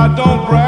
I don't brag.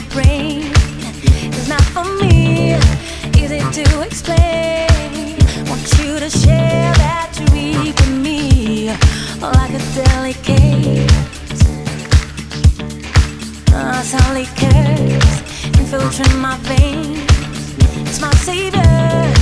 my brain is not for me. Easy to explain. Want you to share that dream with me like a delicate. Uh, solid curse infiltrating my veins. It's my savior.